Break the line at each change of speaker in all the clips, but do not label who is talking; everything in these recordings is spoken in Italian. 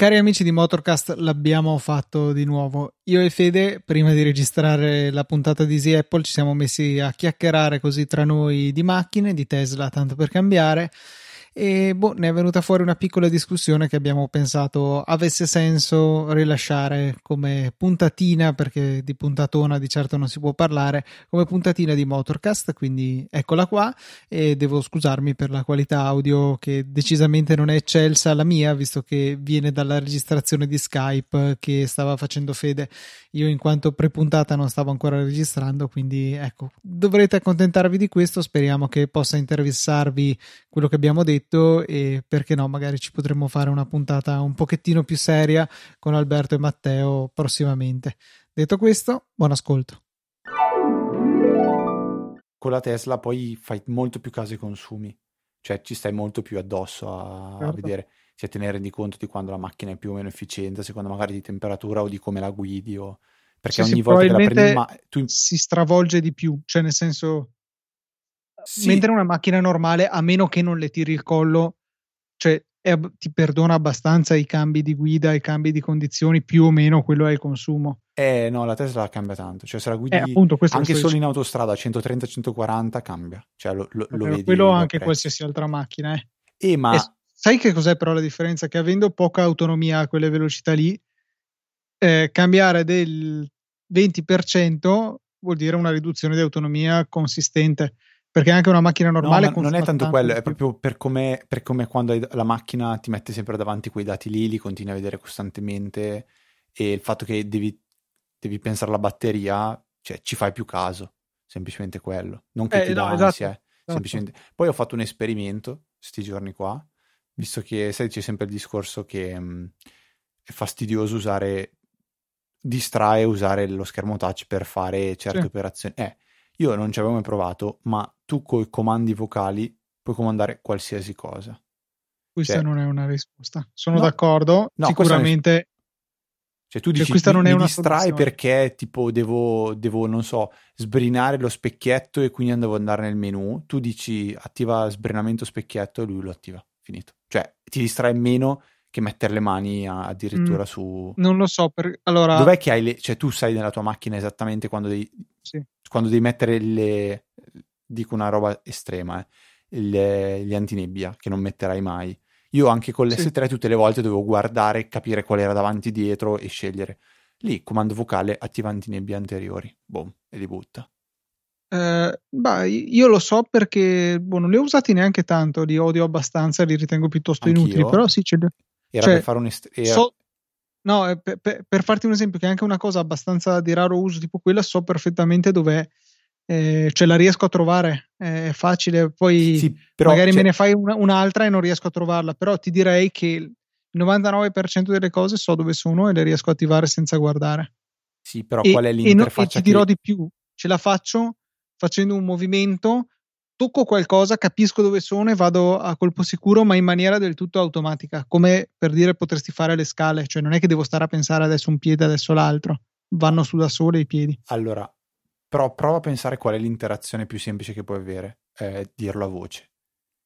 Cari amici di Motorcast, l'abbiamo fatto di nuovo. Io e Fede, prima di registrare la puntata di Easy Apple, ci siamo messi a chiacchierare così tra noi di macchine, di Tesla, tanto per cambiare e boh, ne è venuta fuori una piccola discussione che abbiamo pensato avesse senso rilasciare come puntatina, perché di puntatona di certo non si può parlare, come puntatina di Motorcast, quindi eccola qua. E devo scusarmi per la qualità audio che decisamente non è eccelsa la mia, visto che viene dalla registrazione di Skype che stava facendo Fede. Io in quanto prepuntata non stavo ancora registrando, quindi ecco, dovrete accontentarvi di questo, speriamo che possa interessarvi quello che abbiamo detto detto e perché no, magari ci potremmo fare una puntata un pochettino più seria con Alberto e Matteo prossimamente. Detto questo, buon ascolto.
Con la Tesla poi fai molto più caso ai consumi, cioè ci stai molto più addosso a, certo. a vedere se te ne rendi conto di quando la macchina è più o meno efficiente, secondo magari di temperatura o di come la guidi o... perché sì, ogni volta che la prendi ma tu...
si stravolge di più, cioè nel senso sì. Mentre una macchina normale, a meno che non le tiri il collo, cioè è, ti perdona abbastanza i cambi di guida, i cambi di condizioni, più o meno quello è il consumo.
Eh no, la Tesla cambia tanto, cioè se la guidi eh, appunto, anche solo in autostrada 130-140 cambia, cioè lo, lo, lo vedi.
Quello anche prezzo. qualsiasi altra macchina. Eh.
E ma... E
sai che cos'è però la differenza? Che avendo poca autonomia a quelle velocità lì, eh, cambiare del 20% vuol dire una riduzione di autonomia consistente perché anche una macchina normale
no, non è tanto quello, è proprio per come, per come quando la macchina ti mette sempre davanti quei dati lì, li continui a vedere costantemente e il fatto che devi, devi pensare alla batteria, cioè ci fai più caso, semplicemente quello, non che eh, ti no, dà esatto, ansia, esatto. semplicemente. Poi ho fatto un esperimento questi giorni qua, visto che sai c'è sempre il discorso che mh, mm, è fastidioso usare distrae usare lo schermo touch per fare certe sì. operazioni. Eh, io non ci avevo mai provato, ma tu con i comandi vocali puoi comandare qualsiasi cosa.
Questa cioè, non è una risposta. Sono no, d'accordo, no, sicuramente.
Cioè, tu cioè, dici, questa non è mi una distrai perché tipo devo, devo, non so, sbrinare lo specchietto e quindi devo andare nel menu. Tu dici attiva sbrinamento specchietto e lui lo attiva. Finito. Cioè, ti distrae meno che mettere le mani addirittura mm, su.
Non lo so. Per... Allora...
Dov'è che hai le. Cioè, tu sai nella tua macchina esattamente quando devi. Sì. Quando devi mettere le. Dico una roba estrema, eh. le, gli antinebbia che non metterai mai. Io anche con l'S3 sì. tutte le volte dovevo guardare, capire qual era davanti e dietro e scegliere. Lì, comando vocale, attiva antinebbia anteriori. Boom, e li butta.
Eh, bah, io lo so perché boh, non li ho usati neanche tanto, li odio abbastanza, li ritengo piuttosto Anch'io. inutili, però sì, c'è,
era cioè, per fare un est- era... so,
No, per, per, per, farti un esempio, che è anche una cosa abbastanza di raro uso, tipo quella, so perfettamente dov'è, eh, cioè la riesco a trovare, è facile, poi sì, magari me ne fai una, un'altra e non riesco a trovarla, però ti direi che il 99% delle cose so dove sono e le riesco a attivare senza guardare.
Sì, però e, qual è l'interfaccia?
E, no, e ti dirò di più, ce la faccio facendo un movimento tocco qualcosa, capisco dove sono e vado a colpo sicuro, ma in maniera del tutto automatica, come per dire potresti fare le scale, cioè non è che devo stare a pensare adesso un piede, adesso l'altro, vanno su da sole i piedi.
Allora, però prova a pensare qual è l'interazione più semplice che puoi avere, eh, dirlo a voce.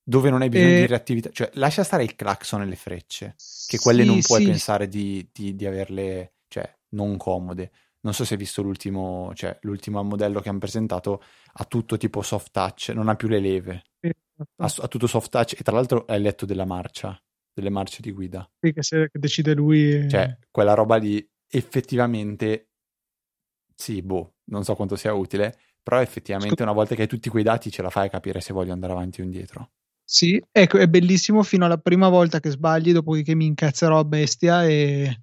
Dove non hai bisogno e... di reattività, cioè lascia stare il clacson e le frecce, che quelle sì, non puoi sì. pensare di, di, di averle, cioè, non comode non so se hai visto l'ultimo, cioè, l'ultimo modello che hanno presentato, ha tutto tipo soft touch, non ha più le leve, esatto. ha, ha, tutto soft touch e tra l'altro è letto della marcia, delle marce di guida.
Sì, che, se, che decide lui.
Cioè, quella roba lì effettivamente, sì, boh, non so quanto sia utile, però effettivamente una volta che hai tutti quei dati ce la fai a capire se voglio andare avanti o indietro.
Sì, ecco, è bellissimo fino alla prima volta che sbagli, dopo che mi incazzerò a bestia e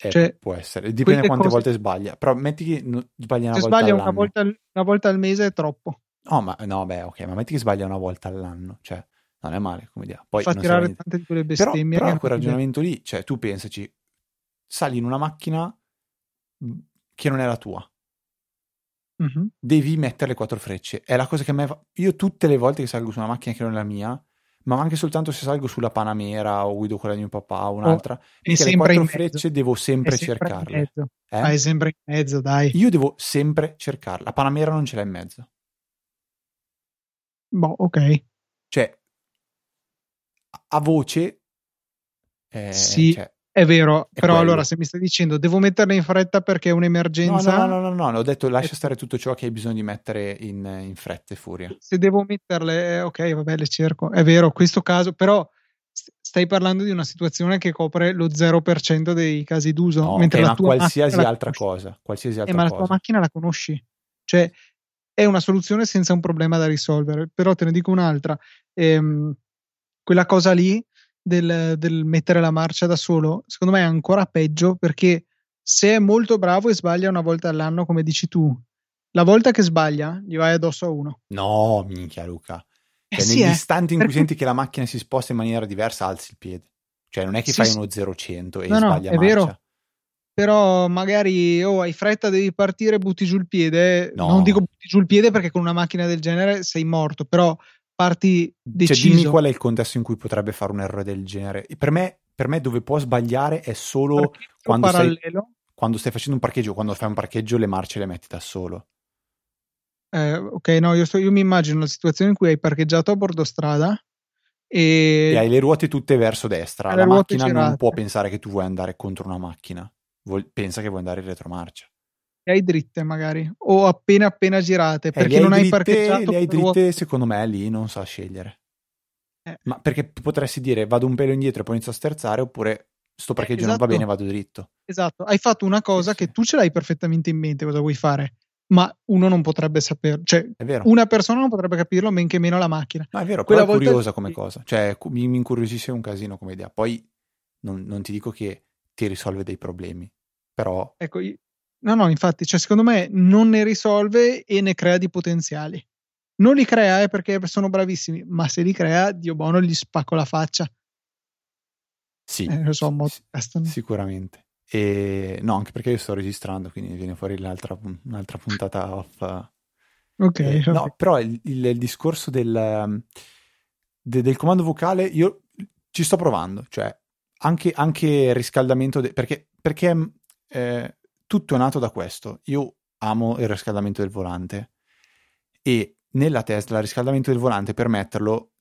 eh, cioè, può essere, dipende quante cose... volte sbaglia. Però metti che sbaglia una
Se
volta
sbaglia una volta, una volta, al mese è troppo.
No, ma no, beh, ok, ma metti che sbaglia una volta all'anno, cioè non è male come idea. Poi
fa tirare tante di quelle bestemmie.
Però, però quel ragionamento lì, cioè tu pensaci, sali in una macchina che non è la tua. Mm-hmm. Devi mettere le quattro frecce. È la cosa che a me fa... Io tutte le volte che salgo su una macchina che non è la mia, ma anche soltanto se salgo sulla Panamera o guido quella di mio papà o un'altra,
oh,
mica le quattro frecce devo sempre, sempre cercarle.
Eh? Ah, è sempre in mezzo, dai.
Io devo sempre cercarla. La Panamera non ce l'ha in mezzo.
Boh, ok.
Cioè, a voce...
Eh, sì, cioè, è vero, è però quello. allora se mi stai dicendo devo metterla in fretta perché è un'emergenza...
No, no, no, no, no, ho detto lascia stare tutto ciò che hai bisogno di mettere in, in fretta e furia.
Se devo metterle, eh, ok, vabbè, le cerco. È vero, questo caso, però stai parlando di una situazione che copre lo 0% dei casi d'uso.
No,
mentre
okay, la tua qualsiasi altra cosa. Qualsiasi altra
eh, ma
cosa.
la tua macchina la conosci. Cioè, è una soluzione senza un problema da risolvere. Però te ne dico un'altra. Ehm, quella cosa lì del, del mettere la marcia da solo, secondo me è ancora peggio perché se è molto bravo e sbaglia una volta all'anno, come dici tu, la volta che sbaglia gli vai addosso a uno.
No, minchia Luca. Cioè, eh negli sì, istanti in cui senti che la macchina si sposta in maniera diversa, alzi il piede. Cioè, non è che sì, fai uno 0-100 e no, sbaglia no, è marcia. vero.
Però magari oh, hai fretta, devi partire, butti giù il piede. No. Non dico butti giù il piede perché con una macchina del genere sei morto, però parti deciso.
Cioè, dimmi qual è il contesto in cui potrebbe fare un errore del genere. Per me, per me dove può sbagliare è solo quando stai, quando stai, facendo un parcheggio. Quando fai un parcheggio le marce le metti da solo.
Eh, ok, no, io, sto, io, mi immagino la situazione in cui hai parcheggiato a bordo strada e...
e hai le ruote tutte verso destra. La macchina girate. non può pensare che tu vuoi andare contro una macchina, Vuol, pensa che vuoi andare in retromarcia.
Le hai dritte magari, o appena appena girate, eh, perché
eh,
non hai,
dritte,
parcheggiato.
Le hai dritte, ruote... secondo me, lì non sa scegliere. Eh. Ma perché potresti dire vado un pelo indietro e poi inizio a sterzare, oppure sto parcheggio esatto. non va bene, vado dritto.
Esatto, hai fatto una cosa sì, che sì. tu ce l'hai perfettamente in mente cosa vuoi fare ma uno non potrebbe saperlo, cioè una persona non potrebbe capirlo, men che meno la macchina.
Ma è vero, Quella però è curiosa come cosa, cioè mi, mi incuriosisce un casino come idea. Poi non, non, ti dico che ti risolve dei problemi, però...
Ecco, no, no, infatti, cioè, secondo me non ne risolve e ne crea di potenziali. Non li crea eh, perché sono bravissimi, ma se li crea, Dio buono, gli spacco la faccia.
Sì,
eh, lo so,
sì, sicuramente. E no, anche perché io sto registrando, quindi viene fuori l'altra, un'altra puntata off.
Ok. Eh,
no, però il, il, il discorso del, um, de, del, comando vocale, io ci sto provando, cioè anche, anche riscaldamento, de, perché, perché eh, tutto è nato da questo. Io amo il riscaldamento del volante e nella Tesla il riscaldamento del volante per metterlo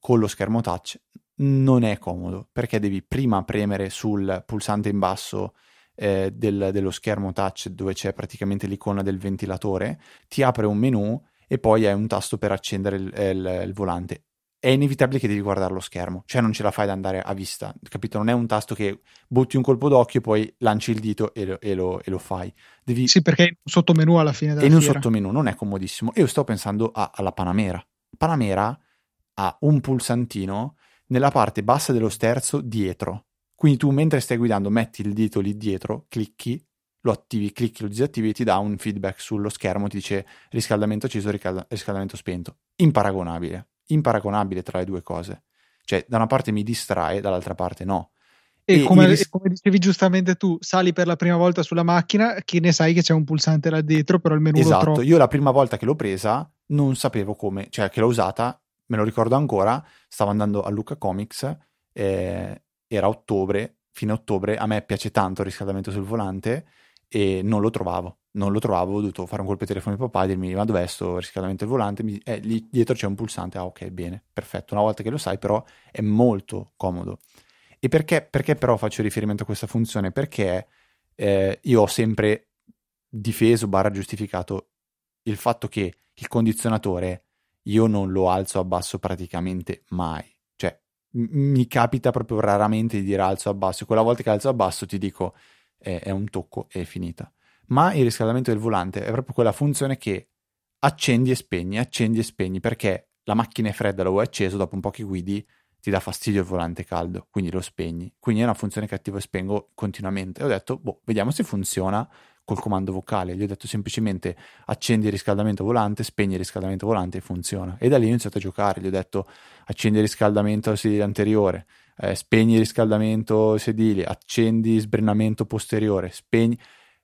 con lo schermo touch non è comodo perché devi prima premere sul pulsante in basso eh, del, dello schermo touch dove c'è praticamente l'icona del ventilatore, ti apre un menu e poi hai un tasto per accendere il, il, il volante. È inevitabile che devi guardare lo schermo, cioè non ce la fai ad andare a vista, capito? Non è un tasto che butti un colpo d'occhio e poi lanci il dito e lo, e lo, e lo fai. Devi...
Sì, perché è un sottomenu alla fine della
È
in
un sottomenu, non è comodissimo. Io sto pensando a, alla Panamera. Panamera ha un pulsantino nella parte bassa dello sterzo dietro. Quindi tu mentre stai guidando metti il dito lì dietro, clicchi, lo attivi, clicchi, lo disattivi e ti dà un feedback sullo schermo, ti dice riscaldamento acceso, riscaldamento spento. Imparagonabile, imparagonabile tra le due cose. Cioè da una parte mi distrae, dall'altra parte no.
E, e come, ris- come, dicevi giustamente tu, sali per la prima volta sulla macchina, che ne sai che c'è un pulsante là dietro, però il menu
esatto.
lo trovi.
Io la prima volta che l'ho presa non sapevo come, cioè che l'ho usata, me lo ricordo ancora, stavo andando a Luca Comics, eh, era ottobre, fine ottobre, a me piace tanto il riscaldamento sul volante e non lo trovavo, non lo trovavo, ho dovuto fare un colpo di telefono di papà e dirmi ma dov'è sto riscaldamento del volante? Mi, eh, lì dietro c'è un pulsante, ah ok, bene, perfetto, una volta che lo sai però è molto comodo. E perché, perché però faccio riferimento a questa funzione? Perché eh, io ho sempre difeso, barra giustificato il fatto che il condizionatore io non lo alzo a basso praticamente mai. Cioè, m- mi capita proprio raramente di dire alzo a basso. Quella volta che alzo a basso ti dico è, è un tocco e è finita. Ma il riscaldamento del volante è proprio quella funzione che accendi e spegni, accendi e spegni, perché la macchina è fredda, lo vuoi acceso, dopo un po' che guidi ti dà fastidio il volante caldo, quindi lo spegni. Quindi è una funzione che attivo e spengo continuamente. E ho detto, boh, vediamo se funziona col comando vocale. Gli ho detto semplicemente accendi il riscaldamento volante, spegni il riscaldamento volante e funziona. E da lì ho iniziato a giocare. Gli ho detto accendi il riscaldamento al sedile anteriore, eh, spegni riscaldamento sedile, accendi sbrenamento posteriore, spegni.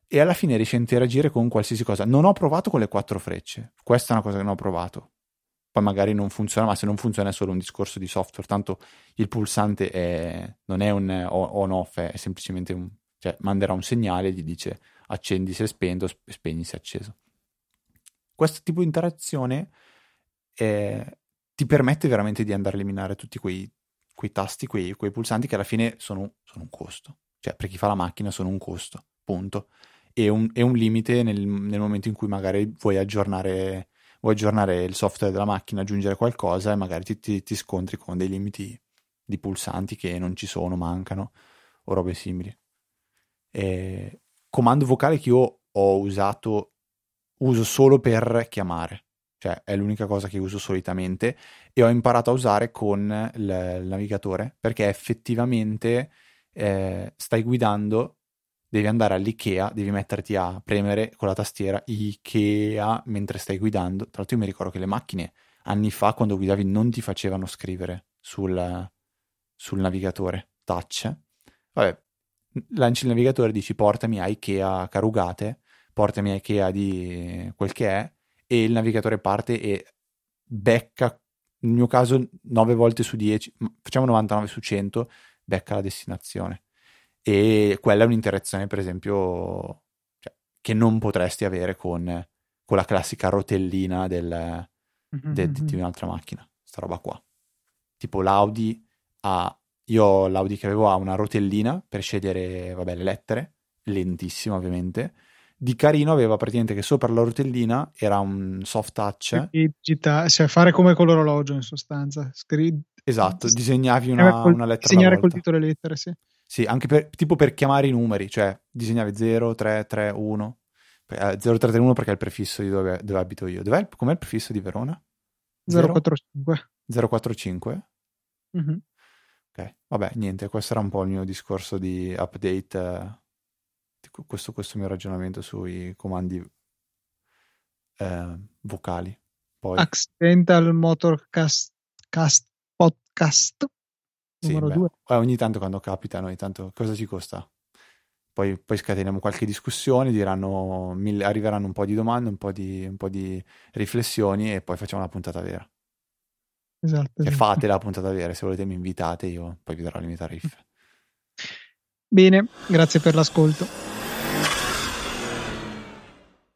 E alla fine riesci a interagire con qualsiasi cosa. Non ho provato con le quattro frecce. Questa è una cosa che non ho provato. poi magari non funziona, ma se non funziona è solo un discorso di software, tanto il pulsante è, non è un on-off, è semplicemente un, cioè manderà un segnale e gli dice accendi se spento, spegni se acceso. Questo tipo di interazione eh, ti permette veramente di andare a eliminare tutti quei, quei tasti, quei, quei, pulsanti che alla fine sono, sono, un costo. Cioè, per chi fa la macchina sono un costo, punto. E un, e un limite nel, nel, momento in cui magari vuoi aggiornare, vuoi aggiornare il software della macchina, aggiungere qualcosa e magari ti, ti, ti scontri con dei limiti di pulsanti che non ci sono, mancano o robe simili. E comando vocale che io ho usato, uso solo per chiamare cioè è l'unica cosa che uso solitamente e ho imparato a usare con il, navigatore perché effettivamente eh, stai guidando, devi andare all'IKEA, devi metterti a premere con la tastiera IKEA mentre stai guidando. Tra l'altro io mi ricordo che le macchine anni fa quando guidavi non ti facevano scrivere sul, sul navigatore touch. Vabbè, lanci il navigatore, dici portami a IKEA Carugate, portami a IKEA di quel che è e il navigatore parte e becca, nel mio caso 9 volte su 10, facciamo 99 su 100, becca la destinazione. E quella è un'interazione, per esempio, cioè, che non potresti avere con, con la classica rotellina del, mm-hmm. de, di un'altra macchina, sta roba qua. Tipo l'Audi ha, io l'Audi che avevo ha una rotellina per scegliere, vabbè, le lettere, lentissima ovviamente, di carino aveva praticamente che sopra la rotellina era un soft touch.
Digita, cioè fare come con l'orologio in sostanza. Scri-
esatto, disegnavi una, col, una lettera.
Disegnare col dito le lettere, sì.
Sì, anche per, tipo per chiamare i numeri, cioè disegnavi 0, 3, 3, 1. Eh, 0, 3, 3, 1 perché è il prefisso di dove, dove abito io. Dov'è, com'è il prefisso di Verona?
045.
045? Mm-hmm. Ok, vabbè, niente, questo era un po' il mio discorso di update. Eh questo, questo mio ragionamento sui comandi eh, vocali. Poi...
Accidental Motorcast cast, Podcast
sì, numero 2. Eh, ogni tanto quando capita, ogni tanto cosa ci costa? Poi, poi scateniamo qualche discussione, diranno, mille, arriveranno un po' di domande, un po' di, un po' di riflessioni e poi facciamo la puntata vera.
Esatto,
E
esatto.
fate la puntata vera, se volete mi invitate, io poi vi darò le mie tariffe.
Bene, grazie per l'ascolto. Yeah.